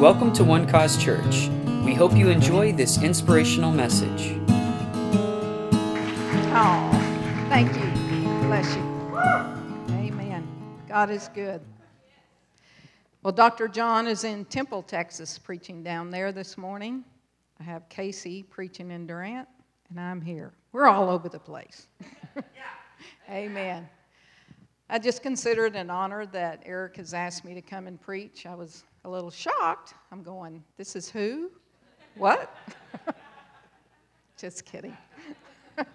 Welcome to One Cause Church. We hope you enjoy this inspirational message. Oh, thank you. Bless you. Amen. God is good. Well, Dr. John is in Temple, Texas, preaching down there this morning. I have Casey preaching in Durant, and I'm here. We're all over the place. Amen. I just consider it an honor that Eric has asked me to come and preach. I was a little shocked. I'm going, This is who? What? just kidding.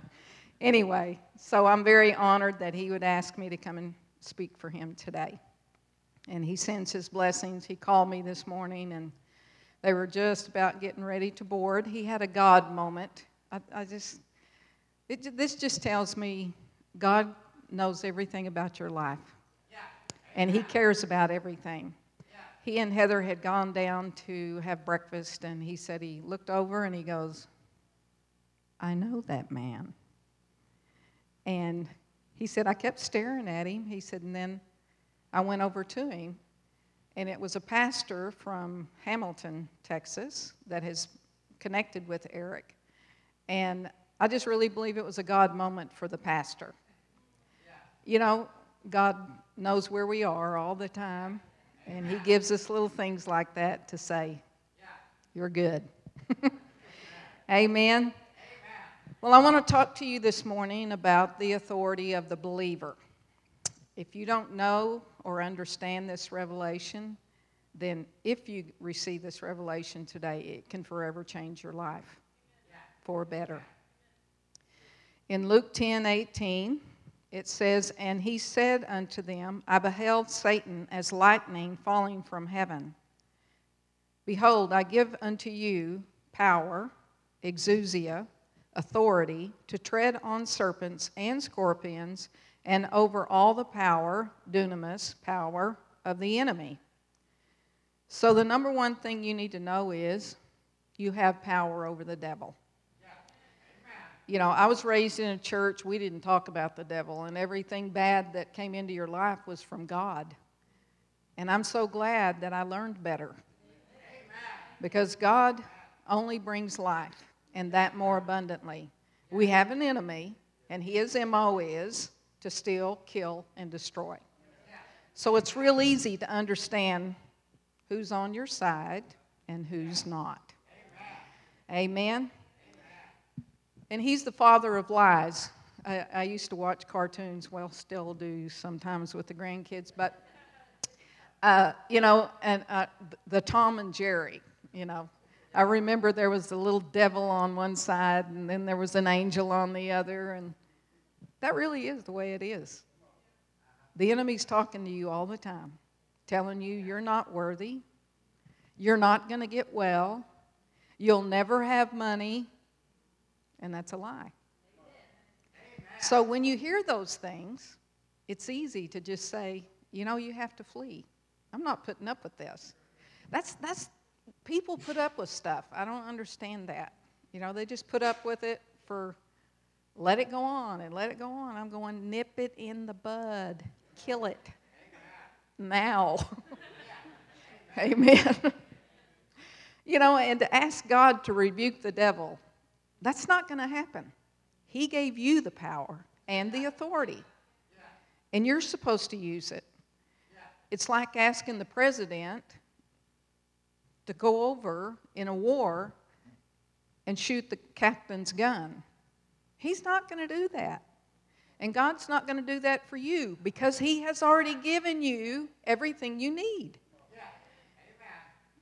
anyway, so I'm very honored that he would ask me to come and speak for him today. And he sends his blessings. He called me this morning and they were just about getting ready to board. He had a God moment. I, I just, it, this just tells me God knows everything about your life. And he cares about everything. He and Heather had gone down to have breakfast, and he said he looked over and he goes, I know that man. And he said, I kept staring at him. He said, and then I went over to him, and it was a pastor from Hamilton, Texas, that has connected with Eric. And I just really believe it was a God moment for the pastor. You know, God knows where we are all the time, and He gives us little things like that to say, You're good. Amen. Well, I want to talk to you this morning about the authority of the believer. If you don't know or understand this revelation, then if you receive this revelation today, it can forever change your life for better. In Luke 10 18, it says, And he said unto them, I beheld Satan as lightning falling from heaven. Behold, I give unto you power, exousia, authority, to tread on serpents and scorpions, and over all the power, dunamis, power of the enemy. So, the number one thing you need to know is you have power over the devil you know, I was raised in a church, we didn't talk about the devil, and everything bad that came into your life was from God. And I'm so glad that I learned better. Because God only brings life, and that more abundantly. We have an enemy, and his MO is to steal, kill, and destroy. So it's real easy to understand who's on your side and who's not. Amen. And he's the father of lies. I, I, used to watch cartoons, well, still do sometimes with the grandkids, but, uh, you know, and uh, the Tom and Jerry, you know. I remember there was a little devil on one side, and then there was an angel on the other, and that really is the way it is. The enemy's talking to you all the time, telling you you're not worthy, you're not going to get well, you'll never have money, and that's a lie. So when you hear those things, it's easy to just say, you know, you have to flee. I'm not putting up with this. That's, that's, people put up with stuff. I don't understand that. You know, they just put up with it for let it go on and let it go on. I'm going, nip it in the bud, kill it now. Amen. you know, and to ask God to rebuke the devil that's not going to happen. He gave you the power and the authority, and you're supposed to use it. It's like asking the president to go over in a war and shoot the captain's gun. He's not going to do that. And God's not going to do that for you because He has already given you everything you need.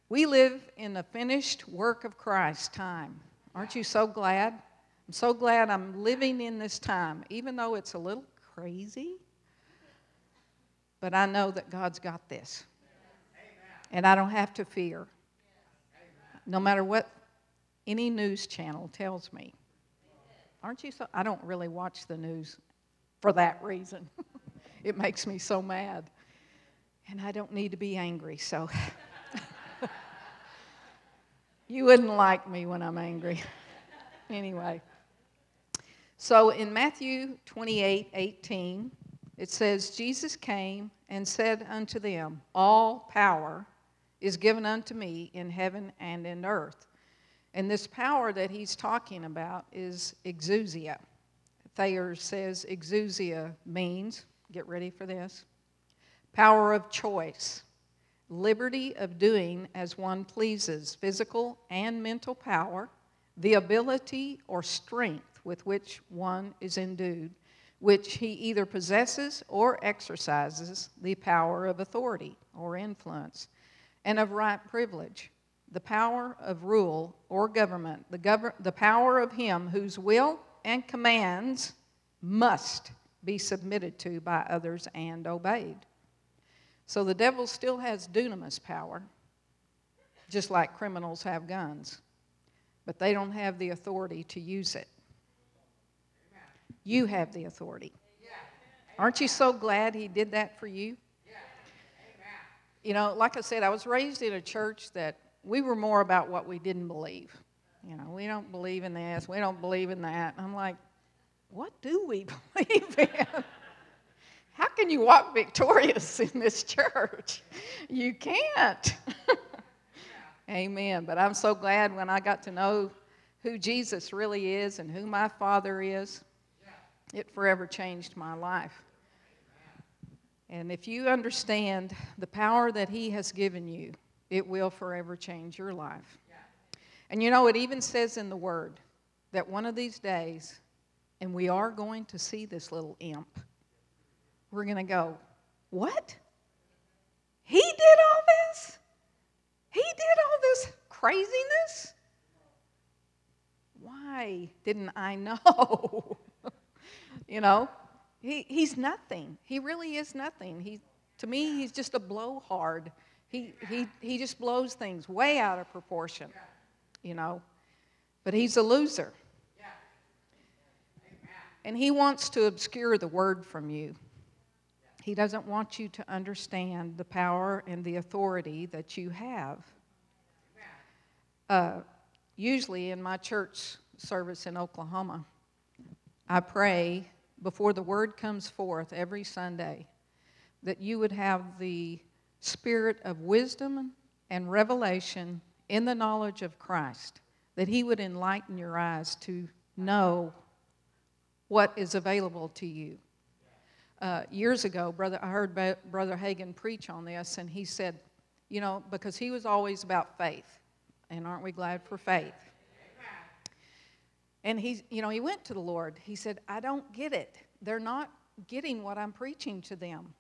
We live in a finished work of Christ time. Aren't you so glad? I'm so glad I'm living in this time, even though it's a little crazy. But I know that God's got this. And I don't have to fear. No matter what any news channel tells me. Aren't you so? I don't really watch the news for that reason. it makes me so mad. And I don't need to be angry, so. You wouldn't like me when I'm angry. anyway. So in Matthew 28 18, it says, Jesus came and said unto them, All power is given unto me in heaven and in earth. And this power that he's talking about is exousia. Thayer says exousia means, get ready for this, power of choice, liberty of doing as one pleases, physical and mental power, the ability or strength with which one is endued, which he either possesses or exercises the power of authority or influence and of right privilege, the power of rule or government, the, the power of him whose will and commands must be submitted to by others and obeyed. So the devil still has dunamis power, just like criminals have guns, but they don't have the authority to use it. You have the authority. Aren't you so glad he did that for you? you know, like I said, I was raised in a church that we were more about what we didn't believe. You know, we don't believe in this, we don't believe in that. I'm like, what do we believe in? Can you walk victorious in this church? You can't. Amen. But I'm so glad when I got to know who Jesus really is and who my Father is, it forever changed my life. And if you understand the power that He has given you, it will forever change your life. And you know, it even says in the Word that one of these days, and we are going to see this little imp, we're going to go, What? He did all this? He did all this craziness? Why didn't I know? you know, he, he's nothing. He really is nothing. He, to me, he's just a blowhard. He, he, he just blows things way out of proportion, you know. But he's a loser. And he wants to obscure the word from you. He doesn't want you to understand the power and the authority that you have. Uh, usually in my church service in Oklahoma, I pray before the word comes forth every Sunday, that you would have the spirit of wisdom and revelation in the knowledge of Christ, that He would enlighten your eyes to know what is available to you. Uh, years ago, brother, I heard Brother Hagin preach on this, and he said, you know, because he was always about faith, and aren't we glad for faith? And he, you know, he went to the Lord. He said, I don't get it. They're not getting what I'm preaching to them.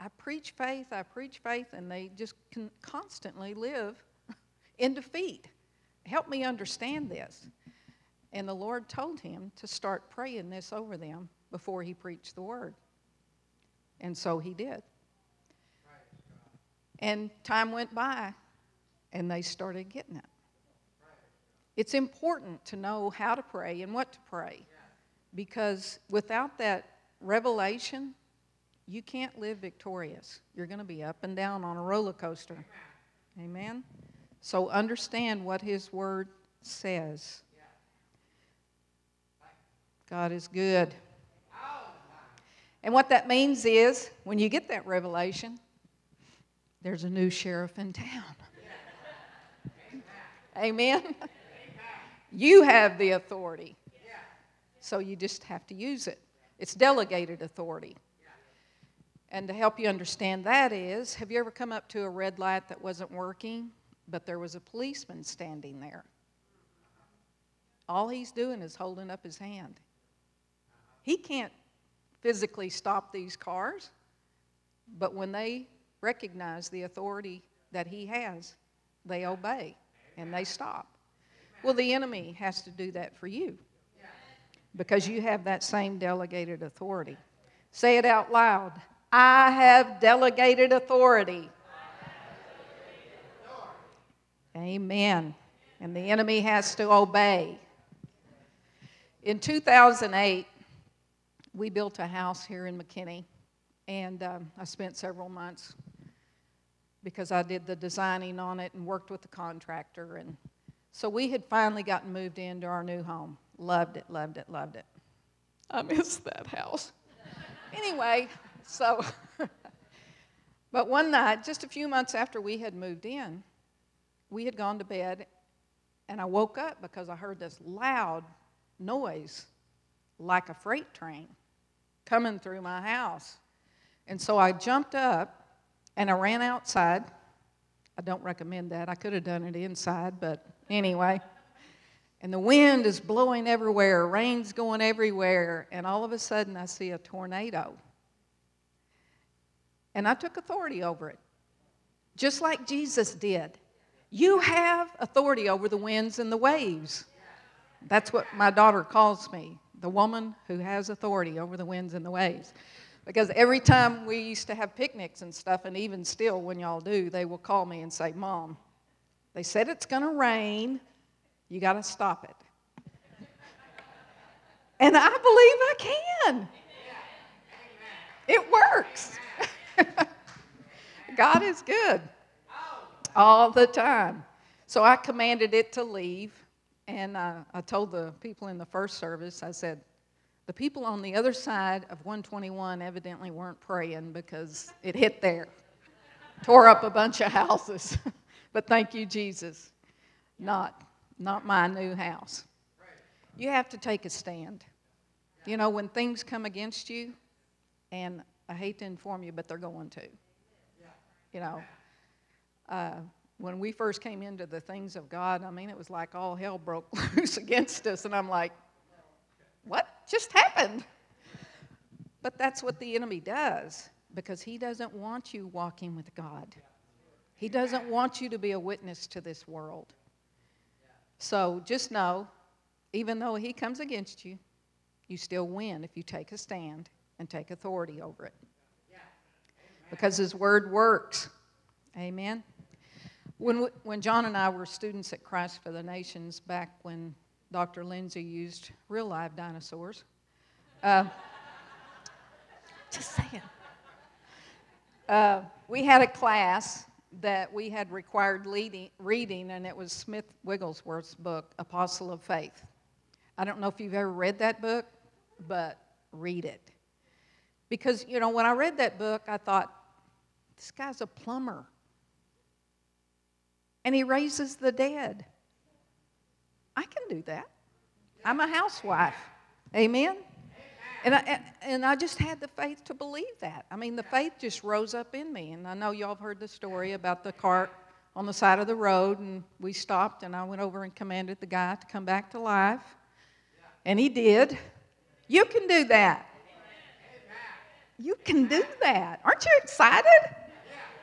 I preach faith, I preach faith, and they just can constantly live in defeat. Help me understand this. And the Lord told him to start praying this over them before he preached the word. And so he did. And time went by, and they started getting it. It's important to know how to pray and what to pray because without that revelation, you can't live victorious. You're going to be up and down on a roller coaster. Amen? So understand what His Word says. God is good. And what that means is when you get that revelation, there's a new sheriff in town. Amen? You have the authority. So you just have to use it. It's delegated authority. And to help you understand that is have you ever come up to a red light that wasn't working, but there was a policeman standing there? All he's doing is holding up his hand. He can't physically stop these cars, but when they recognize the authority that he has, they obey and they stop. Well, the enemy has to do that for you because you have that same delegated authority. Say it out loud. I have delegated authority. Amen. And the enemy has to obey. In 2008, we built a house here in McKinney, and um, I spent several months because I did the designing on it and worked with the contractor and so we had finally gotten moved into our new home. Loved it, loved it, loved it. I miss that house. anyway, so, but one night, just a few months after we had moved in, we had gone to bed, and I woke up because I heard this loud noise like a freight train coming through my house. And so I jumped up and I ran outside. I don't recommend that. I could have done it inside, but anyway. And the wind is blowing everywhere, rain's going everywhere, and all of a sudden I see a tornado. And I took authority over it, just like Jesus did. You have authority over the winds and the waves. That's what my daughter calls me the woman who has authority over the winds and the waves. Because every time we used to have picnics and stuff, and even still when y'all do, they will call me and say, Mom, they said it's going to rain. You got to stop it. and I believe I can. It works. God is good all the time. So I commanded it to leave and uh, I told the people in the first service, I said, the people on the other side of 121 evidently weren't praying because it hit there, tore up a bunch of houses. but thank you, Jesus, not, not my new house. You have to take a stand. You know, when things come against you, and I hate to inform you, but they're going to. You know, uh, when we first came into the things of God, I mean, it was like all hell broke loose against us. And I'm like, what just happened? But that's what the enemy does because he doesn't want you walking with God. He doesn't want you to be a witness to this world. So just know, even though he comes against you, you still win if you take a stand and take authority over it. Because his word works. Amen. When, when John and I were students at Christ for the Nations back when Dr. Lindsay used real live dinosaurs, uh, just saying, uh, we had a class that we had required leading, reading, and it was Smith Wigglesworth's book, Apostle of Faith. I don't know if you've ever read that book, but read it. Because, you know, when I read that book, I thought, this guy's a plumber and he raises the dead. I can do that. I'm a housewife. Amen? And I, and I just had the faith to believe that. I mean, the faith just rose up in me. And I know y'all have heard the story about the cart on the side of the road, and we stopped, and I went over and commanded the guy to come back to life. And he did. You can do that. You can do that. Aren't you excited?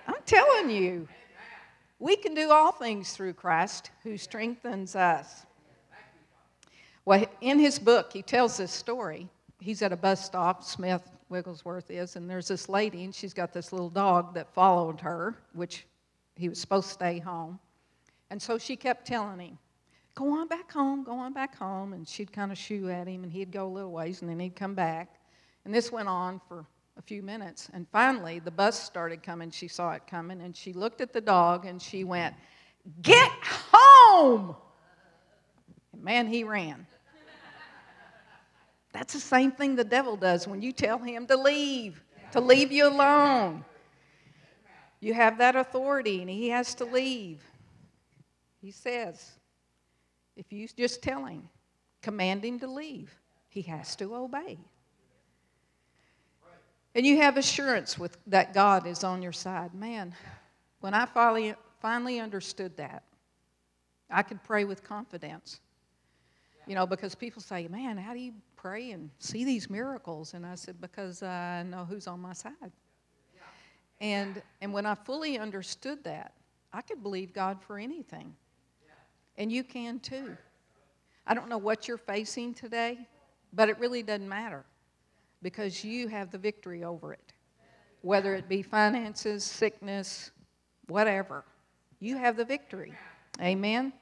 I'm telling you. We can do all things through Christ who strengthens us. Well, in his book, he tells this story. He's at a bus stop, Smith Wigglesworth is, and there's this lady, and she's got this little dog that followed her, which he was supposed to stay home. And so she kept telling him, Go on back home, go on back home. And she'd kind of shoo at him, and he'd go a little ways, and then he'd come back. And this went on for a few minutes. And finally, the bus started coming. She saw it coming, and she looked at the dog and she went, Get home! And man, he ran. That's the same thing the devil does when you tell him to leave, to leave you alone. You have that authority, and he has to leave. He says, if you just tell him, command him to leave, he has to obey. And you have assurance with that God is on your side. Man, when I finally, finally understood that, I could pray with confidence. You know, because people say, man, how do you pray and see these miracles? And I said, because I know who's on my side. And, and when I fully understood that, I could believe God for anything. And you can too. I don't know what you're facing today, but it really doesn't matter because you have the victory over it. Whether it be finances, sickness, whatever, you have the victory. Amen.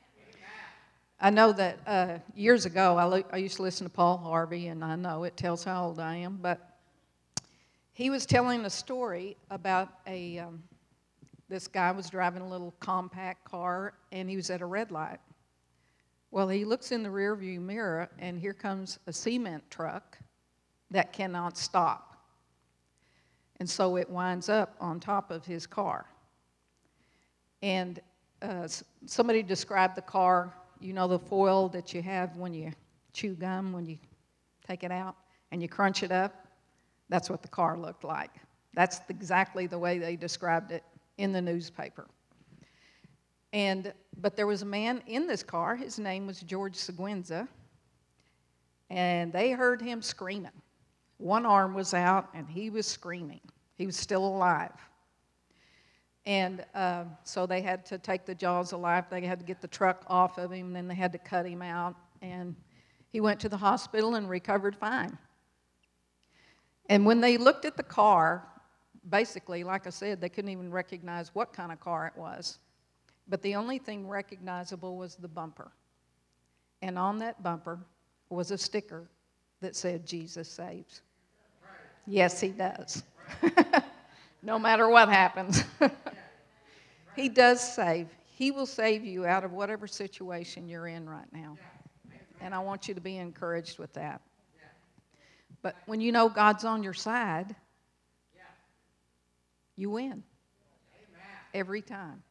I know that uh, years ago I, lo- I used to listen to Paul Harvey, and I know it tells how old I am, but he was telling a story about a um, this guy was driving a little compact car, and he was at a red light. Well, he looks in the rearview mirror, and here comes a cement truck that cannot stop. And so it winds up on top of his car. And uh, somebody described the car. You know the foil that you have when you chew gum, when you take it out and you crunch it up? That's what the car looked like. That's exactly the way they described it in the newspaper. And, but there was a man in this car. His name was George Seguinza. And they heard him screaming. One arm was out, and he was screaming. He was still alive. And uh, so they had to take the jaws of life. They had to get the truck off of him, then they had to cut him out. And he went to the hospital and recovered fine. And when they looked at the car, basically, like I said, they couldn't even recognize what kind of car it was. But the only thing recognizable was the bumper. And on that bumper was a sticker that said, Jesus saves. Yes, he does. no matter what happens. he does save. He will save you out of whatever situation you're in right now. And I want you to be encouraged with that. But when you know God's on your side, you win. Every time.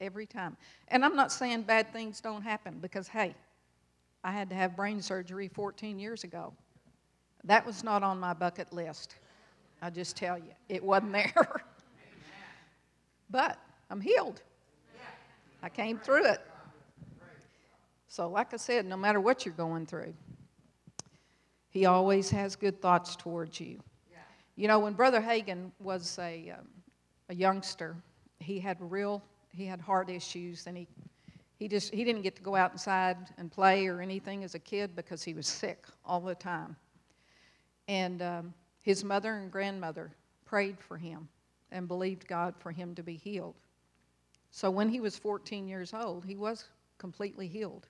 Every time. And I'm not saying bad things don't happen because, hey, I had to have brain surgery 14 years ago. That was not on my bucket list. I just tell you, it wasn't there. but I'm healed. I came through it. So, like I said, no matter what you're going through, He always has good thoughts towards you. You know, when Brother Hagin was a, um, a youngster, he had real, he had heart issues, and he, he just, he didn't get to go out inside and play or anything as a kid because he was sick all the time. And um, his mother and grandmother prayed for him and believed God for him to be healed. So when he was 14 years old, he was completely healed.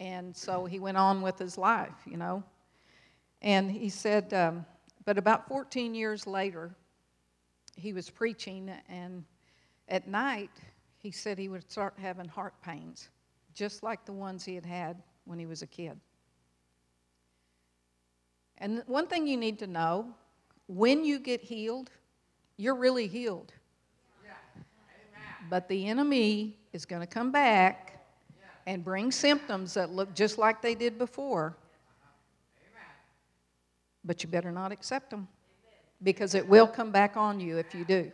And so he went on with his life, you know. And he said, um, but about 14 years later, he was preaching, and at night, he said he would start having heart pains, just like the ones he had had when he was a kid. And one thing you need to know when you get healed, you're really healed. But the enemy is going to come back and bring symptoms that look just like they did before but you better not accept them because it will come back on you if you do.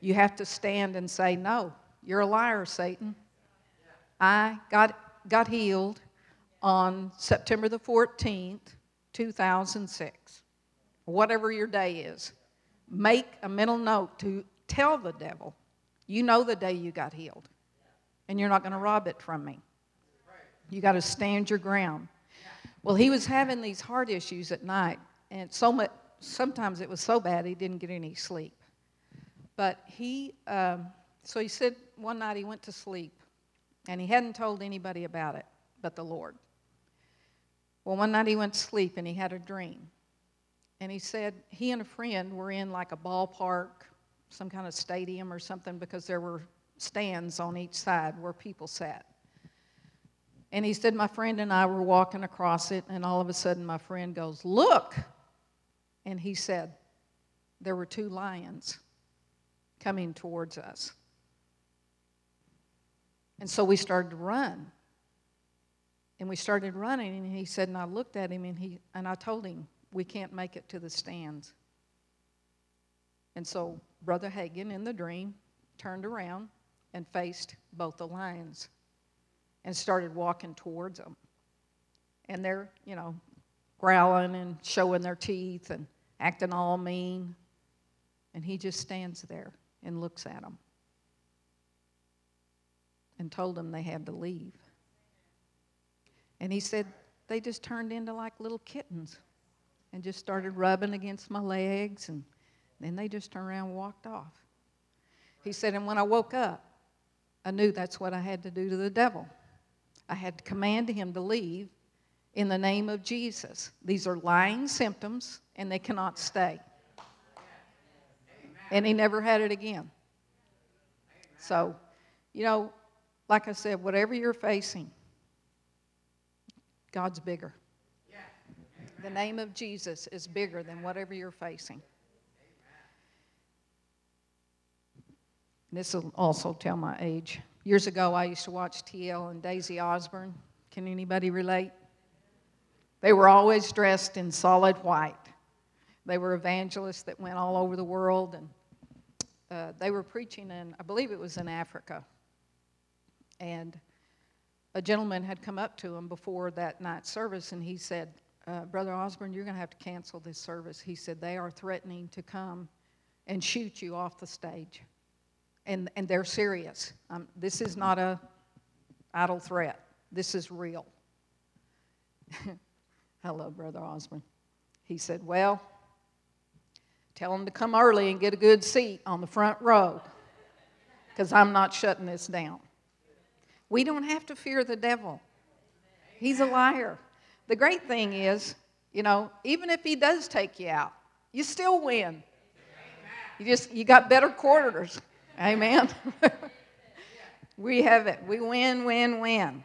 You have to stand and say, No, you're a liar, Satan. I got, got healed on September the 14th, 2006. Whatever your day is, make a mental note to tell the devil, You know the day you got healed, and you're not going to rob it from me. You got to stand your ground. Well, he was having these heart issues at night, and so much, sometimes it was so bad he didn't get any sleep. But he, um, so he said one night he went to sleep, and he hadn't told anybody about it but the Lord. Well, one night he went to sleep and he had a dream. And he said he and a friend were in like a ballpark, some kind of stadium or something, because there were stands on each side where people sat. And he said, My friend and I were walking across it, and all of a sudden my friend goes, Look! And he said, There were two lions coming towards us. And so we started to run. And we started running, and he said, and I looked at him, and, he, and I told him, We can't make it to the stands. And so Brother Hagin, in the dream, turned around and faced both the lions and started walking towards them. And they're, you know, growling and showing their teeth and acting all mean. And he just stands there and looks at them and told them they had to leave. And he said they just turned into like little kittens and just started rubbing against my legs and then they just turned around and walked off. He said, and when I woke up, I knew that's what I had to do to the devil. I had to command him to leave in the name of Jesus. These are lying symptoms and they cannot stay. And he never had it again. So, you know, like I said, whatever you're facing, God's bigger. The name of Jesus is bigger than whatever you're facing. This will also tell my age. Years ago, I used to watch TL and Daisy Osborn. Can anybody relate? They were always dressed in solid white. They were evangelists that went all over the world, and uh, they were preaching in, I believe it was in Africa. And a gentleman had come up to him before that night service, and he said, uh, Brother Osborn, you're going to have to cancel this service. He said, They are threatening to come and shoot you off the stage. And, and they're serious. Um, this is not a idle threat, this is real. Hello, Brother Osborn. He said, Well, tell them to come early and get a good seat on the front row because I'm not shutting this down. We don't have to fear the devil, he's a liar. The great thing is, you know, even if he does take you out, you still win. You just you got better quarters. Amen. we have it. We win, win, win.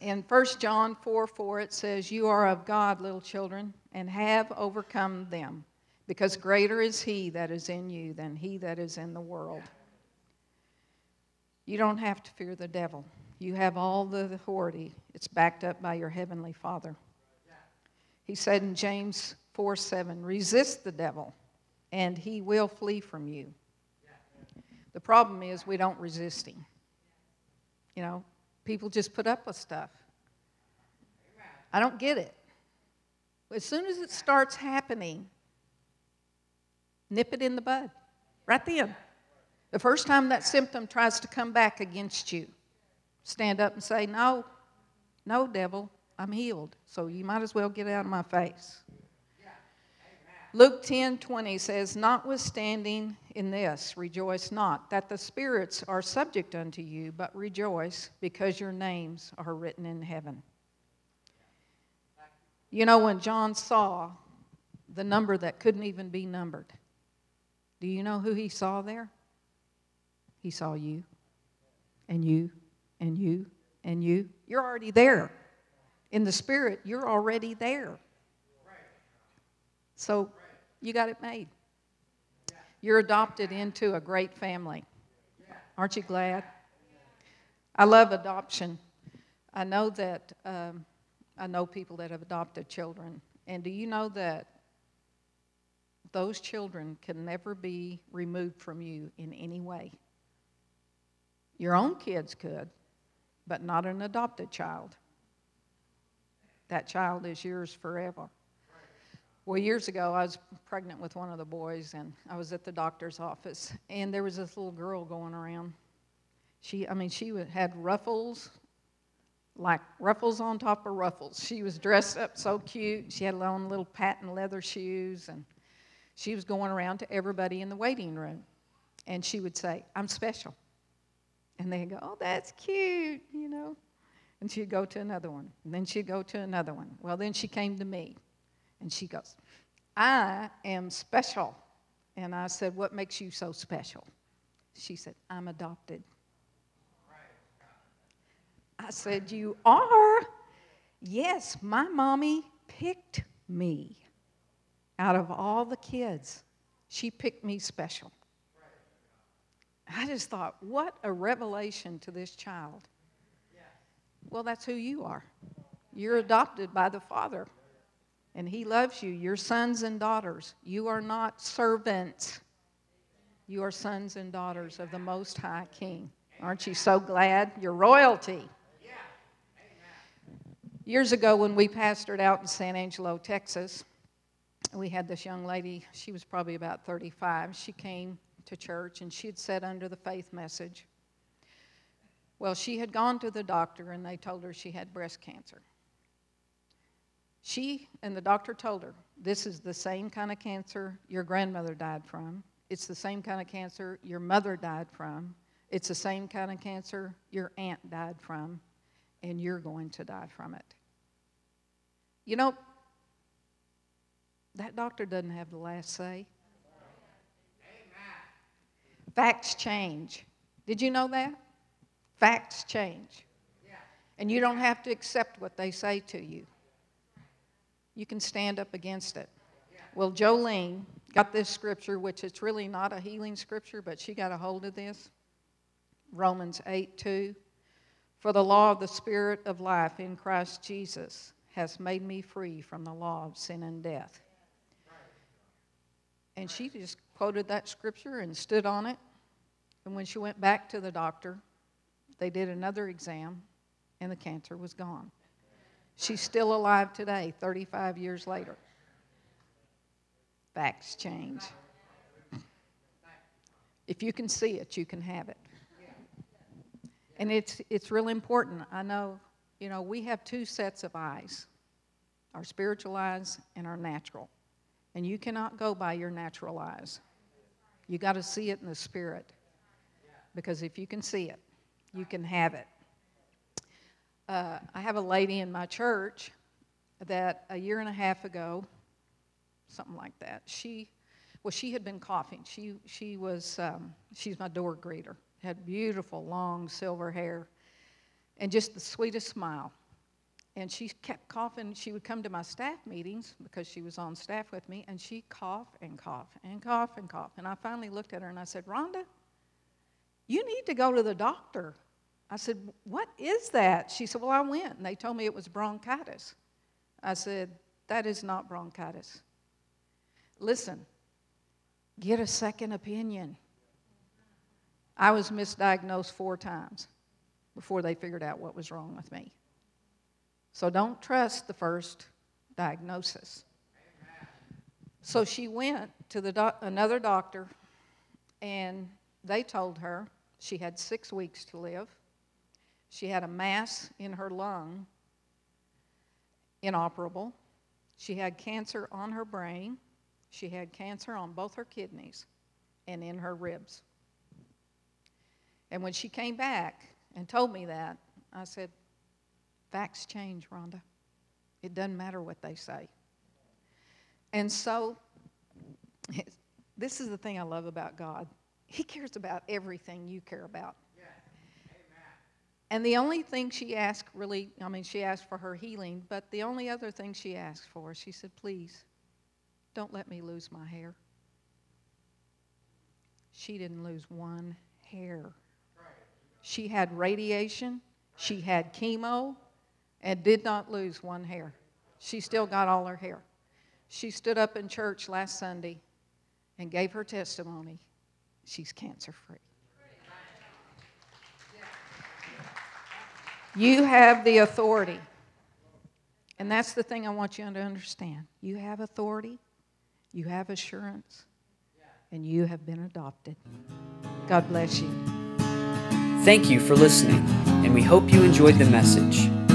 In 1 John 4 4, it says, You are of God, little children, and have overcome them, because greater is he that is in you than he that is in the world. You don't have to fear the devil. You have all the authority. It's backed up by your heavenly Father. He said in James 4 7, resist the devil, and he will flee from you. The problem is we don't resist him. You know, people just put up with stuff. I don't get it. As soon as it starts happening, nip it in the bud, right then. The first time that symptom tries to come back against you, stand up and say, No, no, devil, I'm healed. So you might as well get out of my face. Luke 10 20 says, Notwithstanding in this, rejoice not that the spirits are subject unto you, but rejoice because your names are written in heaven. You know, when John saw the number that couldn't even be numbered, do you know who he saw there? He saw you, and you, and you, and you. You're already there. In the spirit, you're already there. So you got it made. You're adopted into a great family. Aren't you glad? I love adoption. I know that um, I know people that have adopted children. And do you know that those children can never be removed from you in any way? Your own kids could, but not an adopted child. That child is yours forever. Well, years ago, I was pregnant with one of the boys, and I was at the doctor's office, and there was this little girl going around. She, I mean, she had ruffles, like ruffles on top of ruffles. She was dressed up so cute. She had on little patent leather shoes, and she was going around to everybody in the waiting room. And she would say, I'm special. And they'd go, Oh, that's cute, you know. And she'd go to another one. And then she'd go to another one. Well, then she came to me. And she goes, I am special. And I said, What makes you so special? She said, I'm adopted. I said, You are? Yes, my mommy picked me out of all the kids. She picked me special. I just thought, what a revelation to this child. Well, that's who you are. You're adopted by the Father and He loves you. You're sons and daughters. You are not servants. You are sons and daughters of the Most High King. Aren't you so glad? You're royalty. Years ago, when we pastored out in San Angelo, Texas, we had this young lady. She was probably about 35. She came to church and she had said under the faith message. Well, she had gone to the doctor and they told her she had breast cancer. She and the doctor told her, This is the same kind of cancer your grandmother died from. It's the same kind of cancer your mother died from. It's the same kind of cancer your aunt died from. And you're going to die from it. You know, that doctor doesn't have the last say. Facts change. Did you know that? Facts change. And you don't have to accept what they say to you you can stand up against it. Well, Jolene got this scripture, which it's really not a healing scripture, but she got a hold of this. Romans 8 2. For the law of the Spirit of life in Christ Jesus has made me free from the law of sin and death. And she just quoted that scripture and stood on it. And when she went back to the doctor, they did another exam, and the cancer was gone. She's still alive today, 35 years later. Facts change. If you can see it, you can have it. And it's, it's really important. I know, you know, we have two sets of eyes our spiritual eyes and our natural. And you cannot go by your natural eyes. You got to see it in the spirit. Because if you can see it, you can have it. Uh, I have a lady in my church that a year and a half ago, something like that, she, well, she had been coughing. She, she was, um, she's my door greeter, had beautiful, long, silver hair, and just the sweetest smile. And she kept coughing. She would come to my staff meetings because she was on staff with me, and she cough and cough and cough and cough. And I finally looked at her and I said, Rhonda, you need to go to the doctor. I said, What is that? She said, Well, I went, and they told me it was bronchitis. I said, That is not bronchitis. Listen, get a second opinion. I was misdiagnosed four times before they figured out what was wrong with me. So don't trust the first diagnosis. So she went to the doc- another doctor, and they told her she had six weeks to live. She had a mass in her lung, inoperable. She had cancer on her brain. She had cancer on both her kidneys and in her ribs. And when she came back and told me that, I said, Facts change, Rhonda. It doesn't matter what they say. And so, this is the thing I love about God. He cares about everything you care about. And the only thing she asked, really, I mean, she asked for her healing, but the only other thing she asked for, she said, please, don't let me lose my hair. She didn't lose one hair. She had radiation, she had chemo, and did not lose one hair. She still got all her hair. She stood up in church last Sunday and gave her testimony. She's cancer free. You have the authority. And that's the thing I want you to understand. You have authority, you have assurance, and you have been adopted. God bless you. Thank you for listening, and we hope you enjoyed the message.